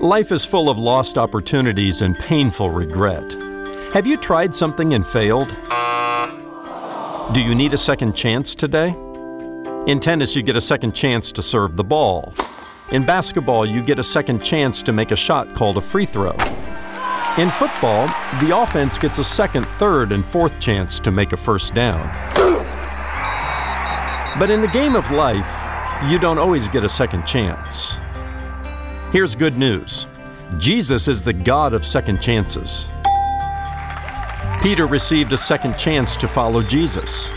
Life is full of lost opportunities and painful regret. Have you tried something and failed? Do you need a second chance today? In tennis, you get a second chance to serve the ball. In basketball, you get a second chance to make a shot called a free throw. In football, the offense gets a second, third, and fourth chance to make a first down. But in the game of life, you don't always get a second chance. Here's good news Jesus is the God of second chances. Peter received a second chance to follow Jesus.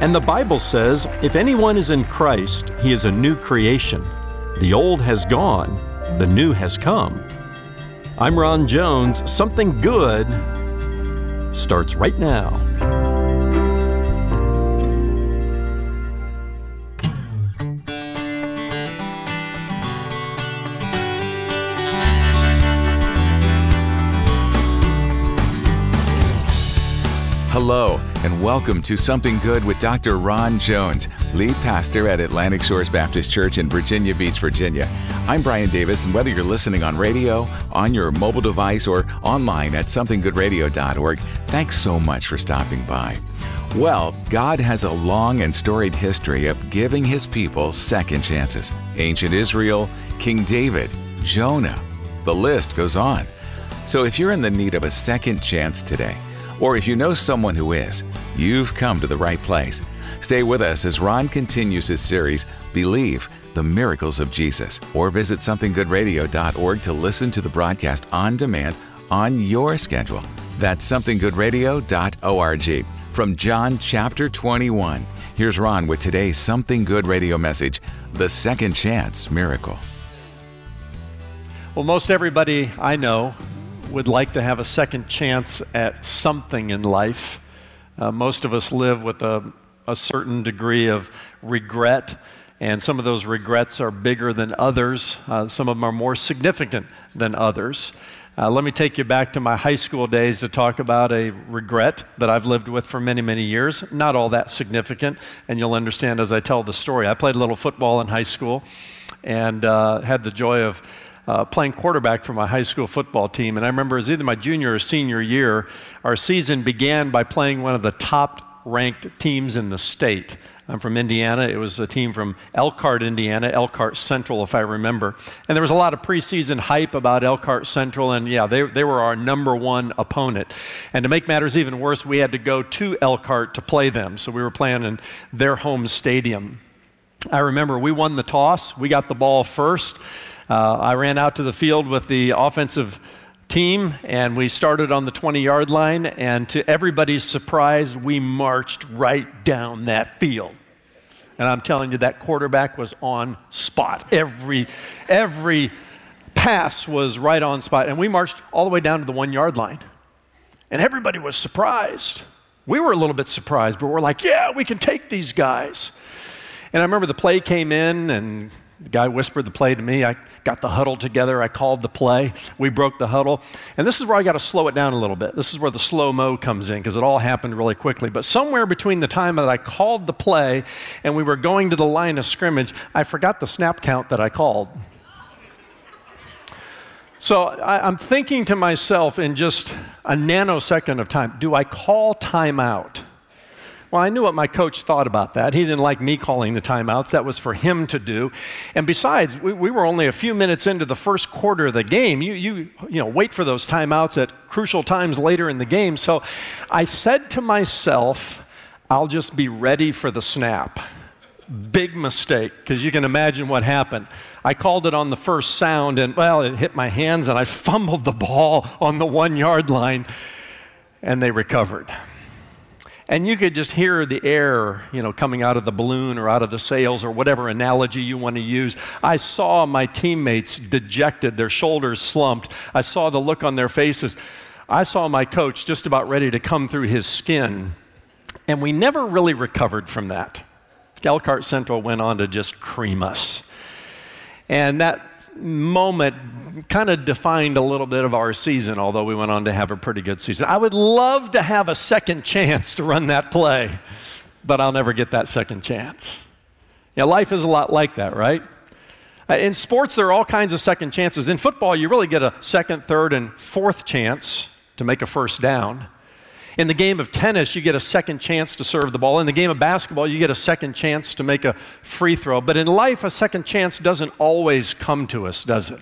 And the Bible says if anyone is in Christ, he is a new creation. The old has gone, the new has come. I'm Ron Jones. Something good starts right now. Hello, and welcome to Something Good with Dr. Ron Jones, lead pastor at Atlantic Shores Baptist Church in Virginia Beach, Virginia. I'm Brian Davis, and whether you're listening on radio, on your mobile device, or online at somethinggoodradio.org, thanks so much for stopping by. Well, God has a long and storied history of giving his people second chances. Ancient Israel, King David, Jonah, the list goes on. So if you're in the need of a second chance today, or if you know someone who is, you've come to the right place. Stay with us as Ron continues his series, Believe the Miracles of Jesus, or visit somethinggoodradio.org to listen to the broadcast on demand on your schedule. That's somethinggoodradio.org. From John chapter 21, here's Ron with today's Something Good radio message The Second Chance Miracle. Well, most everybody I know would like to have a second chance at something in life. Uh, most of us live with a, a certain degree of regret, and some of those regrets are bigger than others. Uh, some of them are more significant than others. Uh, let me take you back to my high school days to talk about a regret that I've lived with for many, many years. Not all that significant, and you'll understand as I tell the story. I played a little football in high school and uh, had the joy of uh, playing quarterback for my high school football team. And I remember it was either my junior or senior year, our season began by playing one of the top ranked teams in the state. I'm from Indiana. It was a team from Elkhart, Indiana, Elkhart Central, if I remember. And there was a lot of preseason hype about Elkhart Central, and yeah, they, they were our number one opponent. And to make matters even worse, we had to go to Elkhart to play them. So we were playing in their home stadium. I remember we won the toss, we got the ball first. Uh, I ran out to the field with the offensive team, and we started on the 20 yard line. And to everybody's surprise, we marched right down that field. And I'm telling you, that quarterback was on spot. Every, every pass was right on spot. And we marched all the way down to the one yard line. And everybody was surprised. We were a little bit surprised, but we're like, yeah, we can take these guys. And I remember the play came in, and the guy whispered the play to me. I got the huddle together. I called the play. We broke the huddle. And this is where I got to slow it down a little bit. This is where the slow mo comes in because it all happened really quickly. But somewhere between the time that I called the play and we were going to the line of scrimmage, I forgot the snap count that I called. So I, am thinking to myself in just a nanosecond of time do I call timeout? Well, I knew what my coach thought about that. He didn't like me calling the timeouts. That was for him to do. And besides, we, we were only a few minutes into the first quarter of the game. You, you, you know, wait for those timeouts at crucial times later in the game. So I said to myself, I'll just be ready for the snap. Big mistake, because you can imagine what happened. I called it on the first sound, and well, it hit my hands, and I fumbled the ball on the one yard line, and they recovered. And you could just hear the air, you know, coming out of the balloon or out of the sails or whatever analogy you want to use. I saw my teammates dejected, their shoulders slumped. I saw the look on their faces. I saw my coach just about ready to come through his skin. And we never really recovered from that. Elkhart Central went on to just cream us. And that moment kind of defined a little bit of our season, although we went on to have a pretty good season. I would love to have a second chance to run that play, but I'll never get that second chance. Yeah, life is a lot like that, right? Uh, in sports, there are all kinds of second chances. In football, you really get a second, third, and fourth chance to make a first down. In the game of tennis, you get a second chance to serve the ball. In the game of basketball, you get a second chance to make a free throw. But in life, a second chance doesn't always come to us, does it?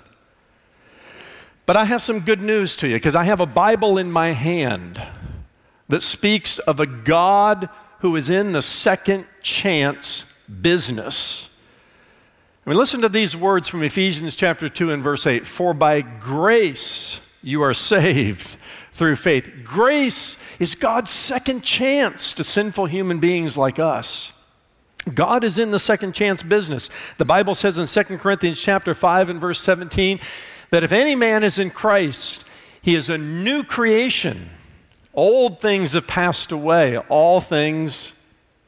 But I have some good news to you because I have a Bible in my hand that speaks of a God who is in the second chance business. I mean, listen to these words from Ephesians chapter 2 and verse 8 For by grace you are saved through faith. Grace is God's second chance to sinful human beings like us. God is in the second chance business. The Bible says in 2 Corinthians chapter 5 and verse 17 that if any man is in Christ, he is a new creation. Old things have passed away, all things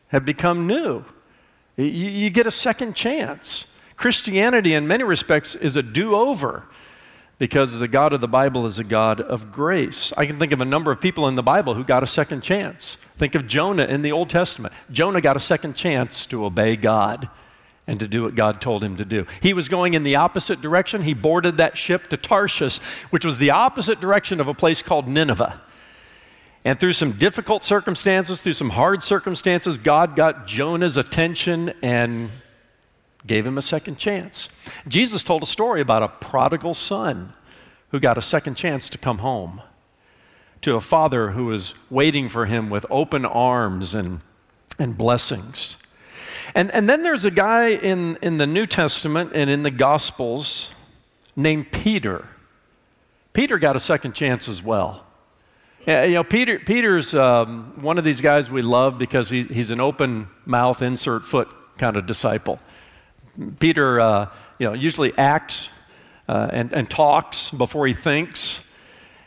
have become new. You, you get a second chance. Christianity, in many respects, is a do over because the God of the Bible is a God of grace. I can think of a number of people in the Bible who got a second chance. Think of Jonah in the Old Testament. Jonah got a second chance to obey God and to do what God told him to do. He was going in the opposite direction. He boarded that ship to Tarshish, which was the opposite direction of a place called Nineveh. And through some difficult circumstances, through some hard circumstances, God got Jonah's attention and gave him a second chance. Jesus told a story about a prodigal son who got a second chance to come home, to a father who was waiting for him with open arms and, and blessings. And, and then there's a guy in, in the New Testament and in the Gospels named Peter. Peter got a second chance as well. Yeah, you know, Peter, Peter's um, one of these guys we love because he, he's an open mouth, insert foot kind of disciple. Peter, uh, you know, usually acts uh, and, and talks before he thinks.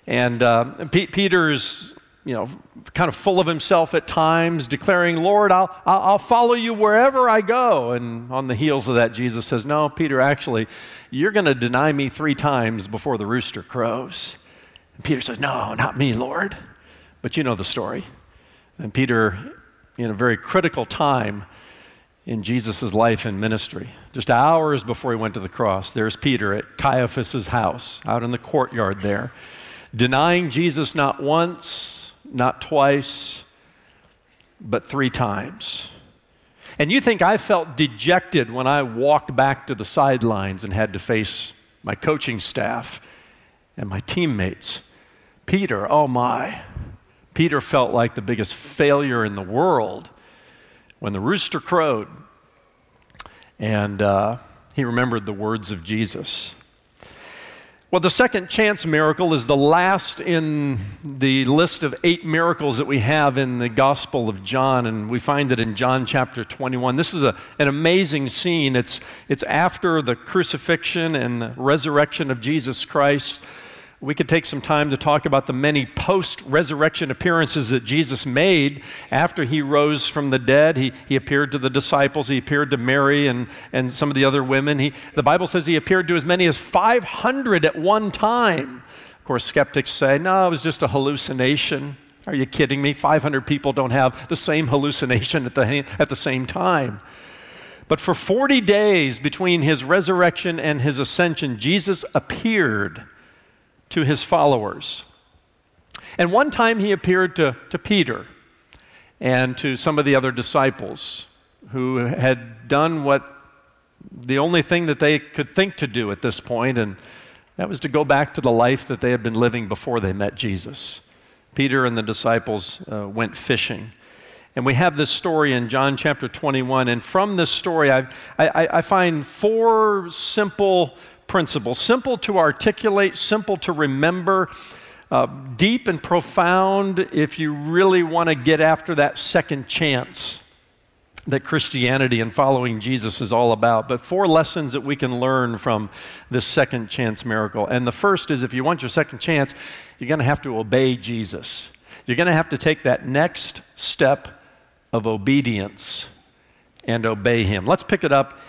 And uh, P- Peter's, you know, kind of full of himself at times, declaring, Lord, I'll, I'll follow you wherever I go. And on the heels of that, Jesus says, No, Peter, actually, you're going to deny me three times before the rooster crows. And Peter says, No, not me, Lord. But you know the story. And Peter, in a very critical time, in Jesus' life and ministry. Just hours before he went to the cross, there's Peter at Caiaphas' house, out in the courtyard there, denying Jesus not once, not twice, but three times. And you think I felt dejected when I walked back to the sidelines and had to face my coaching staff and my teammates. Peter, oh my. Peter felt like the biggest failure in the world when the rooster crowed and uh, he remembered the words of Jesus. Well, the second chance miracle is the last in the list of eight miracles that we have in the Gospel of John, and we find it in John chapter 21. This is a, an amazing scene. It's, it's after the crucifixion and the resurrection of Jesus Christ. We could take some time to talk about the many post resurrection appearances that Jesus made after he rose from the dead. He, he appeared to the disciples, he appeared to Mary and, and some of the other women. He, the Bible says he appeared to as many as 500 at one time. Of course, skeptics say, no, it was just a hallucination. Are you kidding me? 500 people don't have the same hallucination at the, at the same time. But for 40 days between his resurrection and his ascension, Jesus appeared to his followers. And one time he appeared to, to Peter and to some of the other disciples who had done what the only thing that they could think to do at this point, and that was to go back to the life that they had been living before they met Jesus. Peter and the disciples uh, went fishing. And we have this story in John chapter 21. And from this story, I, I, I find four simple principle, simple to articulate, simple to remember, uh, deep and profound if you really want to get after that second chance that Christianity and following Jesus is all about. But four lessons that we can learn from this second chance miracle. And the first is if you want your second chance, you're going to have to obey Jesus. You're going to have to take that next step of obedience and obey Him. Let's pick it up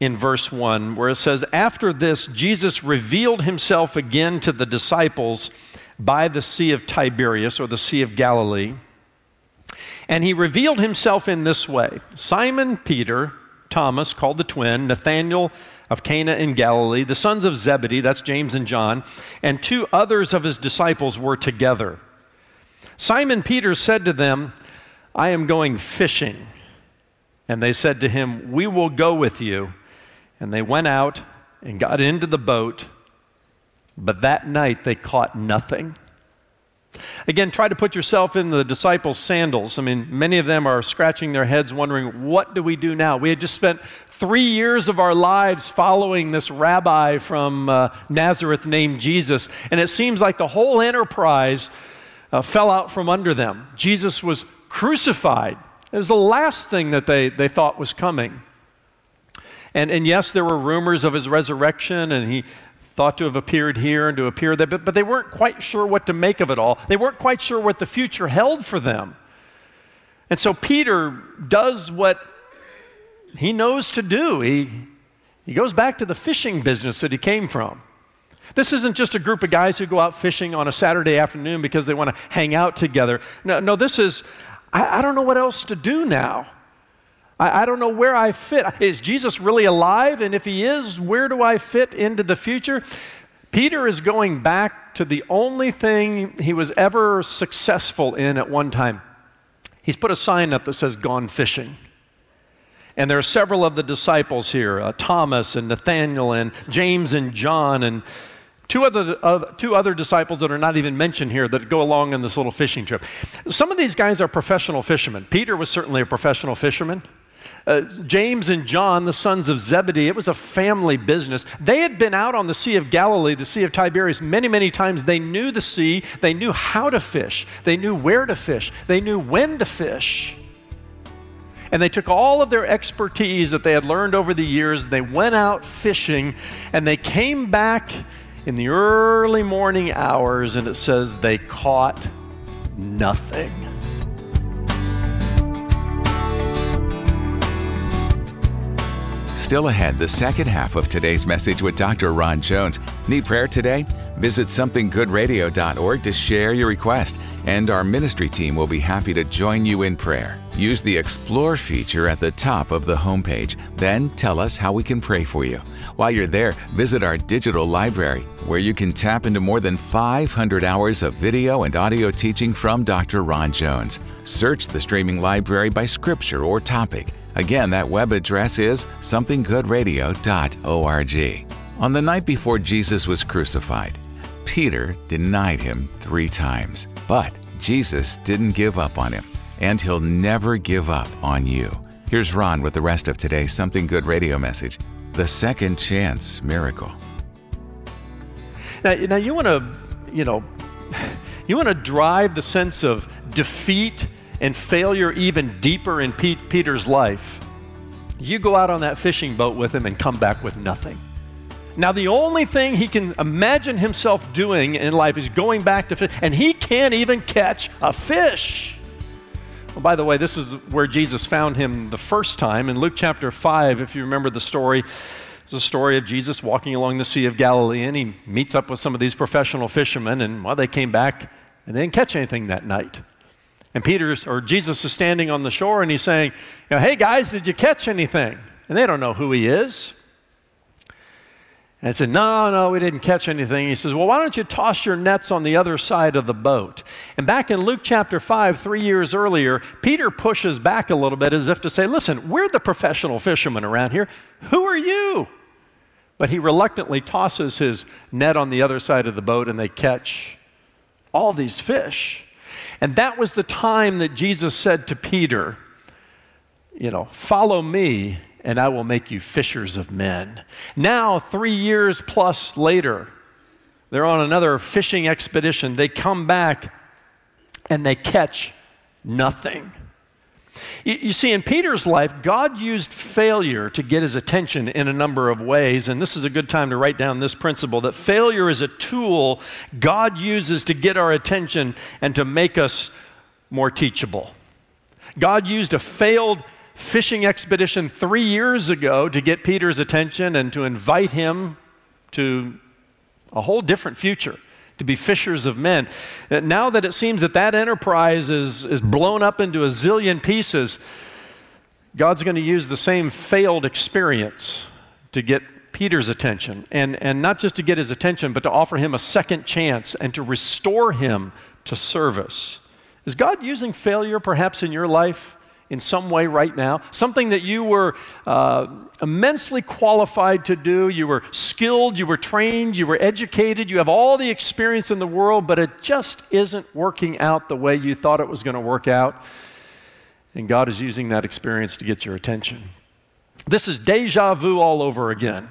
in verse 1, where it says, After this, Jesus revealed himself again to the disciples by the Sea of Tiberias, or the Sea of Galilee. And he revealed himself in this way Simon Peter Thomas, called the twin, Nathanael of Cana in Galilee, the sons of Zebedee, that's James and John, and two others of his disciples were together. Simon Peter said to them, I am going fishing. And they said to him, We will go with you. And they went out and got into the boat, but that night they caught nothing. Again, try to put yourself in the disciples' sandals. I mean, many of them are scratching their heads wondering, what do we do now? We had just spent three years of our lives following this rabbi from uh, Nazareth named Jesus, and it seems like the whole enterprise uh, fell out from under them. Jesus was crucified. It was the last thing that they, they thought was coming. And, and yes, there were rumors of his resurrection, and he thought to have appeared here and to appear there, but, but they weren't quite sure what to make of it all. They weren't quite sure what the future held for them. And so Peter does what he knows to do. He, he goes back to the fishing business that he came from. This isn't just a group of guys who go out fishing on a Saturday afternoon because they want to hang out together. No, no this is, I, I don't know what else to do now. I, I don't know where I fit. Is Jesus really alive? And if he is, where do I fit into the future? Peter is going back to the only thing he was ever successful in at one time. He's put a sign up that says, Gone fishing. And there are several of the disciples here uh, Thomas and Nathaniel and James and John and two other, uh, two other disciples that are not even mentioned here that go along on this little fishing trip. Some of these guys are professional fishermen. Peter was certainly a professional fisherman. Uh, James and John, the sons of Zebedee, it was a family business. They had been out on the Sea of Galilee, the Sea of Tiberias, many, many times. They knew the sea, they knew how to fish, they knew where to fish, they knew when to fish. And they took all of their expertise that they had learned over the years, they went out fishing, and they came back in the early morning hours, and it says they caught nothing. Still ahead, the second half of today's message with Dr. Ron Jones. Need prayer today? Visit somethinggoodradio.org to share your request, and our ministry team will be happy to join you in prayer. Use the Explore feature at the top of the homepage. Then tell us how we can pray for you. While you're there, visit our digital library, where you can tap into more than 500 hours of video and audio teaching from Dr. Ron Jones. Search the streaming library by scripture or topic Again, that web address is somethinggoodradio.org. On the night before Jesus was crucified, Peter denied him three times. But Jesus didn't give up on him, and he'll never give up on you. Here's Ron with the rest of today's Something Good radio message The Second Chance Miracle. Now, now you want to, you know, you want to drive the sense of defeat and failure even deeper in Pete, Peter's life, you go out on that fishing boat with him and come back with nothing. Now, the only thing he can imagine himself doing in life is going back to fish, and he can't even catch a fish. Well, by the way, this is where Jesus found him the first time. In Luke chapter 5, if you remember the story, it's a story of Jesus walking along the Sea of Galilee, and he meets up with some of these professional fishermen, and well, they came back and they didn't catch anything that night. And Peter's or Jesus is standing on the shore and he's saying, you know, Hey guys, did you catch anything? And they don't know who he is. And I said, No, no, we didn't catch anything. He says, Well, why don't you toss your nets on the other side of the boat? And back in Luke chapter 5, three years earlier, Peter pushes back a little bit as if to say, Listen, we're the professional fishermen around here. Who are you? But he reluctantly tosses his net on the other side of the boat and they catch all these fish. And that was the time that Jesus said to Peter, You know, follow me and I will make you fishers of men. Now, three years plus later, they're on another fishing expedition. They come back and they catch nothing. You, you, see, in Peter's life, God used failure to get his attention in a number of ways. And this is a good time to write down this principle that failure is a tool God uses to get our attention and to make us more teachable. God used a failed fishing expedition three years ago to get Peter's attention and to invite him to a whole different future to be fishers of men. Uh, now that it seems that that enterprise is, is blown up into a zillion pieces, God's going to use the same failed experience to get Peter's attention, and, and not just to get his attention, but to offer him a second chance and to restore him to service. Is God using failure perhaps in your life in some way right now? Something that you were uh, immensely qualified to do, you were skilled, you were trained, you were educated, you have all the experience in the world, but it just isn't working out the way you thought it was going to work out. And God is using that experience to get your attention. This is deja vu all over again,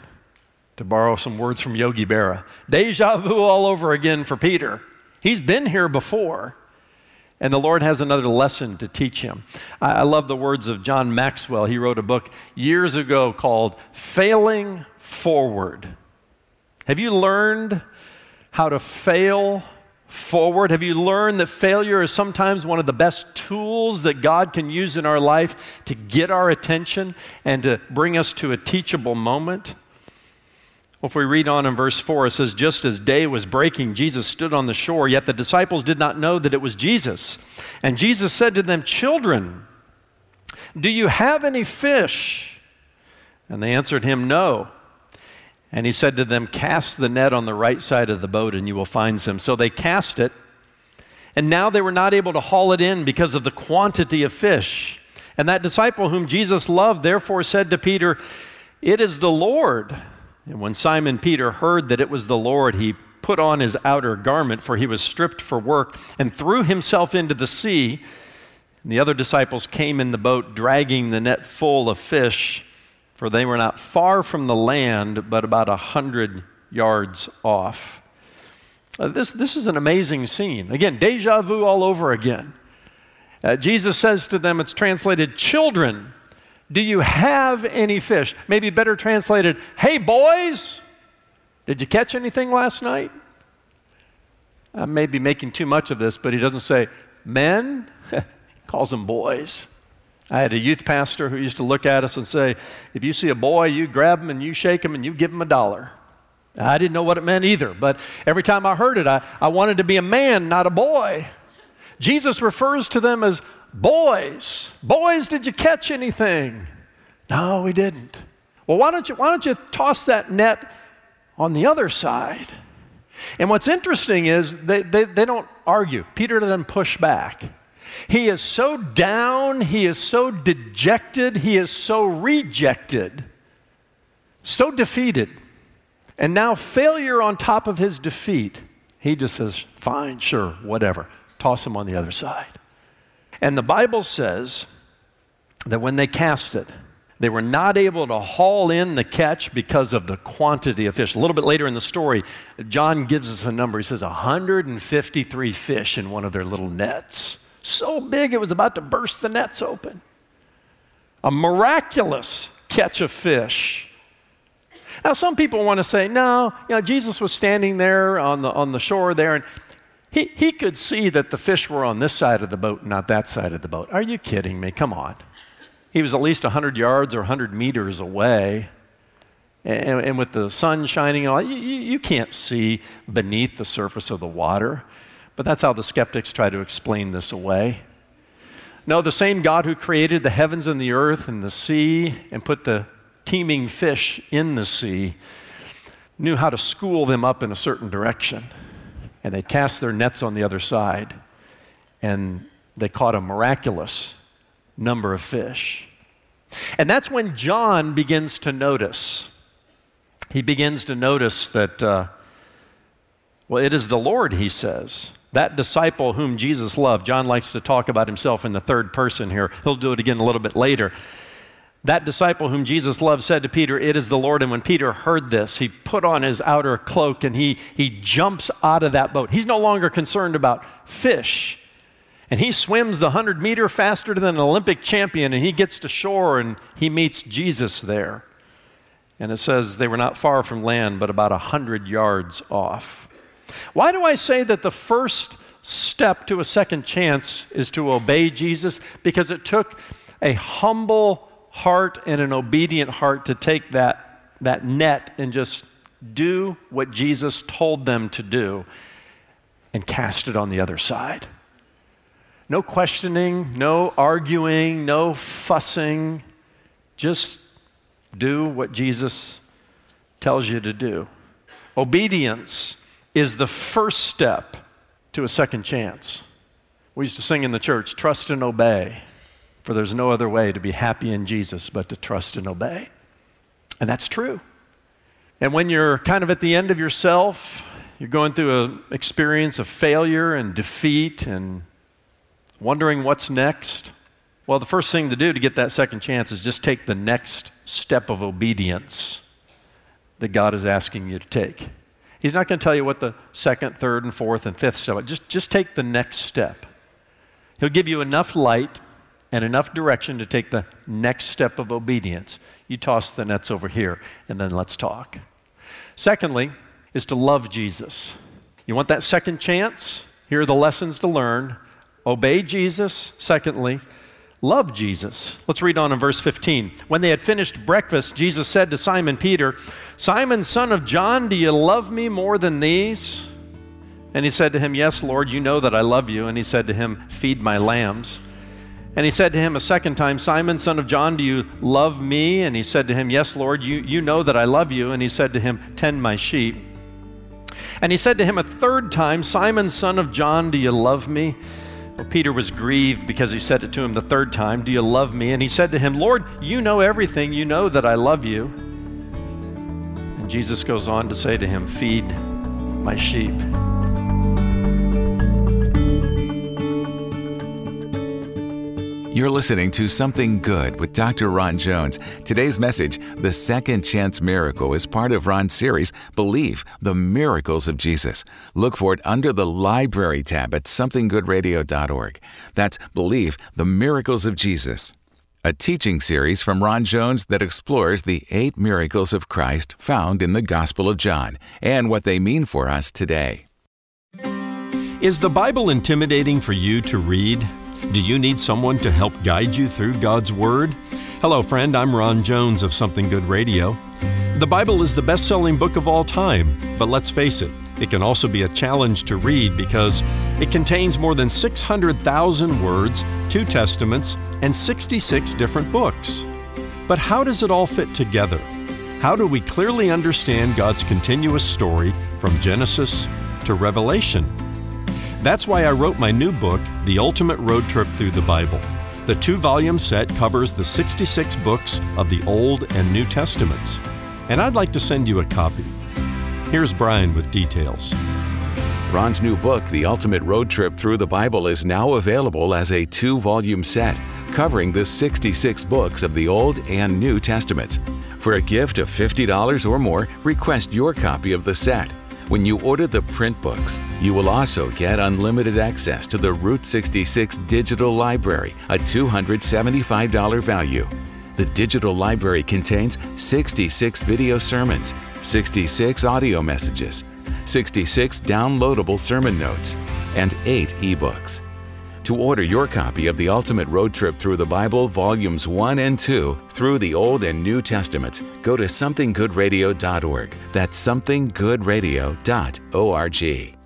to borrow some words from Yogi Berra. Deja vu all over again for Peter. He's been here before, and the Lord has another lesson to teach him. I, I love the words of John Maxwell. He wrote a book years ago called Failing Forward. Have you learned how to fail forward? Have you learned that failure is sometimes one of the best tools that God can use in our life to get our attention and to bring us to a teachable moment? Well, if we read on in verse 4, it says, Just as day was breaking, Jesus stood on the shore, yet the disciples did not know that it was Jesus. And Jesus said to them, Children, do you have any fish? And they answered him, No. And he said to them, Cast the net on the right side of the boat, and you will find some. So they cast it, and now they were not able to haul it in because of the quantity of fish. And that disciple whom Jesus loved therefore said to Peter, It is the Lord. And when Simon Peter heard that it was the Lord, he put on his outer garment, for he was stripped for work, and threw himself into the sea. And the other disciples came in the boat, dragging the net full of fish for they were not far from the land, but about a hundred yards off. Uh, this, this is an amazing scene. Again, deja vu all over again. Uh, Jesus says to them, it's translated, Children, do you have any fish? Maybe better translated, Hey, boys, did you catch anything last night? I may be making too much of this, but he doesn't say men, he calls them boys. I had a youth pastor who used to look at us and say, If you see a boy, you grab him and you shake him and you give him a dollar. I didn't know what it meant either, but every time I heard it, I, I wanted to be a man, not a boy. Jesus refers to them as boys. Boys, did you catch anything? No, we didn't. Well, why don't you, why don't you toss that net on the other side? And what's interesting is they, they, they don't argue. Peter doesn't push back. He is so down, he is so dejected, he is so rejected, so defeated. And now, failure on top of his defeat, he just says, Fine, sure, whatever. Toss him on the other side. And the Bible says that when they cast it, they were not able to haul in the catch because of the quantity of fish. A little bit later in the story, John gives us a number. He says 153 fish in one of their little nets so big it was about to burst the nets open. A miraculous catch of fish. Now, some people want to say, no, you know, Jesus was standing there on the, on the shore there, and he, he could see that the fish were on this side of the boat, not that side of the boat. Are you kidding me? Come on. He was at least 100 yards or 100 meters away. And, and with the sun shining you, you can't see beneath the surface of the water. But that's how the skeptics try to explain this away. No, the same God who created the heavens and the earth and the sea and put the teeming fish in the sea knew how to school them up in a certain direction. And they cast their nets on the other side and they caught a miraculous number of fish. And that's when John begins to notice. He begins to notice that, uh, well, it is the Lord, he says, that disciple whom Jesus loved, John likes to talk about himself in the third person here. He'll do it again a little bit later. That disciple whom Jesus loved said to Peter, It is the Lord. And when Peter heard this, he put on his outer cloak and he, he jumps out of that boat. He's no longer concerned about fish. And he swims the 100 meter faster than an Olympic champion. And he gets to shore and he meets Jesus there. And it says they were not far from land, but about 100 yards off. Why do I say that the first step to a second chance is to obey Jesus? Because it took a humble heart and an obedient heart to take that, that net and just do what Jesus told them to do and cast it on the other side. No questioning, no arguing, no fussing. Just do what Jesus tells you to do. Obedience is the first step to a second chance. We used to sing in the church, trust and obey, for there's no other way to be happy in Jesus but to trust and obey. And that's true. And when you're kind of at the end of yourself, you're going through an experience of failure and defeat and wondering what's next, well, the first thing to do to get that second chance is just take the next step of obedience that God is asking you to take. He's not going to tell you what the second, third, and fourth, and fifth step. Just, just take the next step. He'll give you enough light and enough direction to take the next step of obedience. You toss the nets over here, and then let's talk. Secondly, is to love Jesus. You want that second chance? Here are the lessons to learn. Obey Jesus. Secondly, love Jesus. Let's read on in verse 15. When they had finished breakfast, Jesus said to Simon Peter, Simon, son of John, do you love me more than these? And he said to him, Yes, Lord, you know that I love you. And he said to him, Feed my lambs. And he said to him a second time, Simon, son of John, do you love me? And he said to him, Yes, Lord, you, you know that I love you. And he said to him, Tend my sheep. And he said to him a third time, Simon, son of John, do you love me? Well, Peter was grieved because he said it to him the third time, Do you love me? And he said to him, Lord, you know everything. You know that I love you. And Jesus goes on to say to him, Feed my sheep. You're listening to Something Good with Dr. Ron Jones. Today's message, The Second Chance Miracle, is part of Ron's series, Believe the Miracles of Jesus. Look for it under the Library tab at somethinggoodradio.org. That's Believe the Miracles of Jesus. A teaching series from Ron Jones that explores the eight miracles of Christ found in the Gospel of John and what they mean for us today. Is the Bible intimidating for you to read? Do you need someone to help guide you through God's Word? Hello, friend. I'm Ron Jones of Something Good Radio. The Bible is the best selling book of all time, but let's face it, it can also be a challenge to read because it contains more than 600,000 words, two testaments, and 66 different books. But how does it all fit together? How do we clearly understand God's continuous story from Genesis to Revelation? That's why I wrote my new book, The Ultimate Road Trip Through the Bible. The two volume set covers the 66 books of the Old and New Testaments. And I'd like to send you a copy. Here's Brian with details. Ron's new book, The Ultimate Road Trip Through the Bible, is now available as a two volume set covering the 66 books of the Old and New Testaments. For a gift of $50 or more, request your copy of the set. When you order the print books, you will also get unlimited access to the Route 66 Digital Library, a $275 value. The digital library contains 66 video sermons, 66 audio messages, 66 downloadable sermon notes, and 8 ebooks. To order your copy of The Ultimate Road Trip Through the Bible, Volumes 1 and 2, through the Old and New Testaments, go to somethinggoodradio.org. That's somethinggoodradio.org.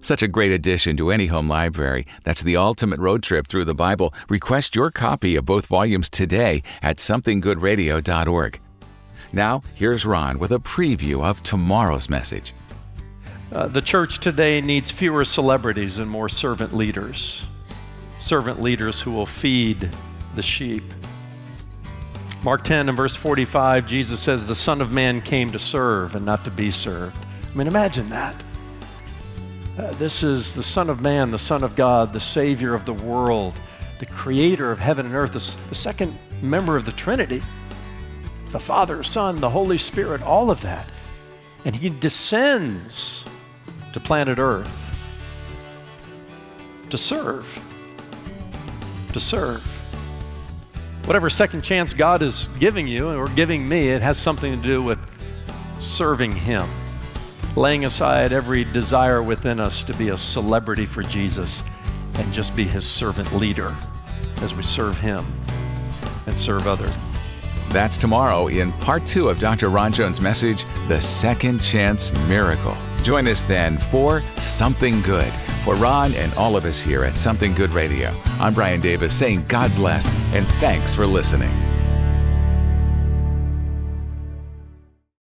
Such a great addition to any home library. That's The Ultimate Road Trip Through the Bible. Request your copy of both volumes today at somethinggoodradio.org. Now, here's Ron with a preview of tomorrow's message. Uh, the church today needs fewer celebrities and more servant leaders. Servant leaders who will feed the sheep. Mark 10 and verse 45, Jesus says, The Son of Man came to serve and not to be served. I mean, imagine that. Uh, this is the Son of Man, the Son of God, the Savior of the world, the Creator of heaven and earth, the, the second member of the Trinity, the Father, Son, the Holy Spirit, all of that. And He descends to planet Earth to serve. To serve. Whatever second chance God is giving you or giving me, it has something to do with serving Him, laying aside every desire within us to be a celebrity for Jesus and just be His servant leader as we serve Him and serve others. That's tomorrow in part two of Dr. Ron Jones' message, The Second Chance Miracle. Join us then for Something Good. For Ron and all of us here at Something Good Radio, I'm Brian Davis saying God bless and thanks for listening.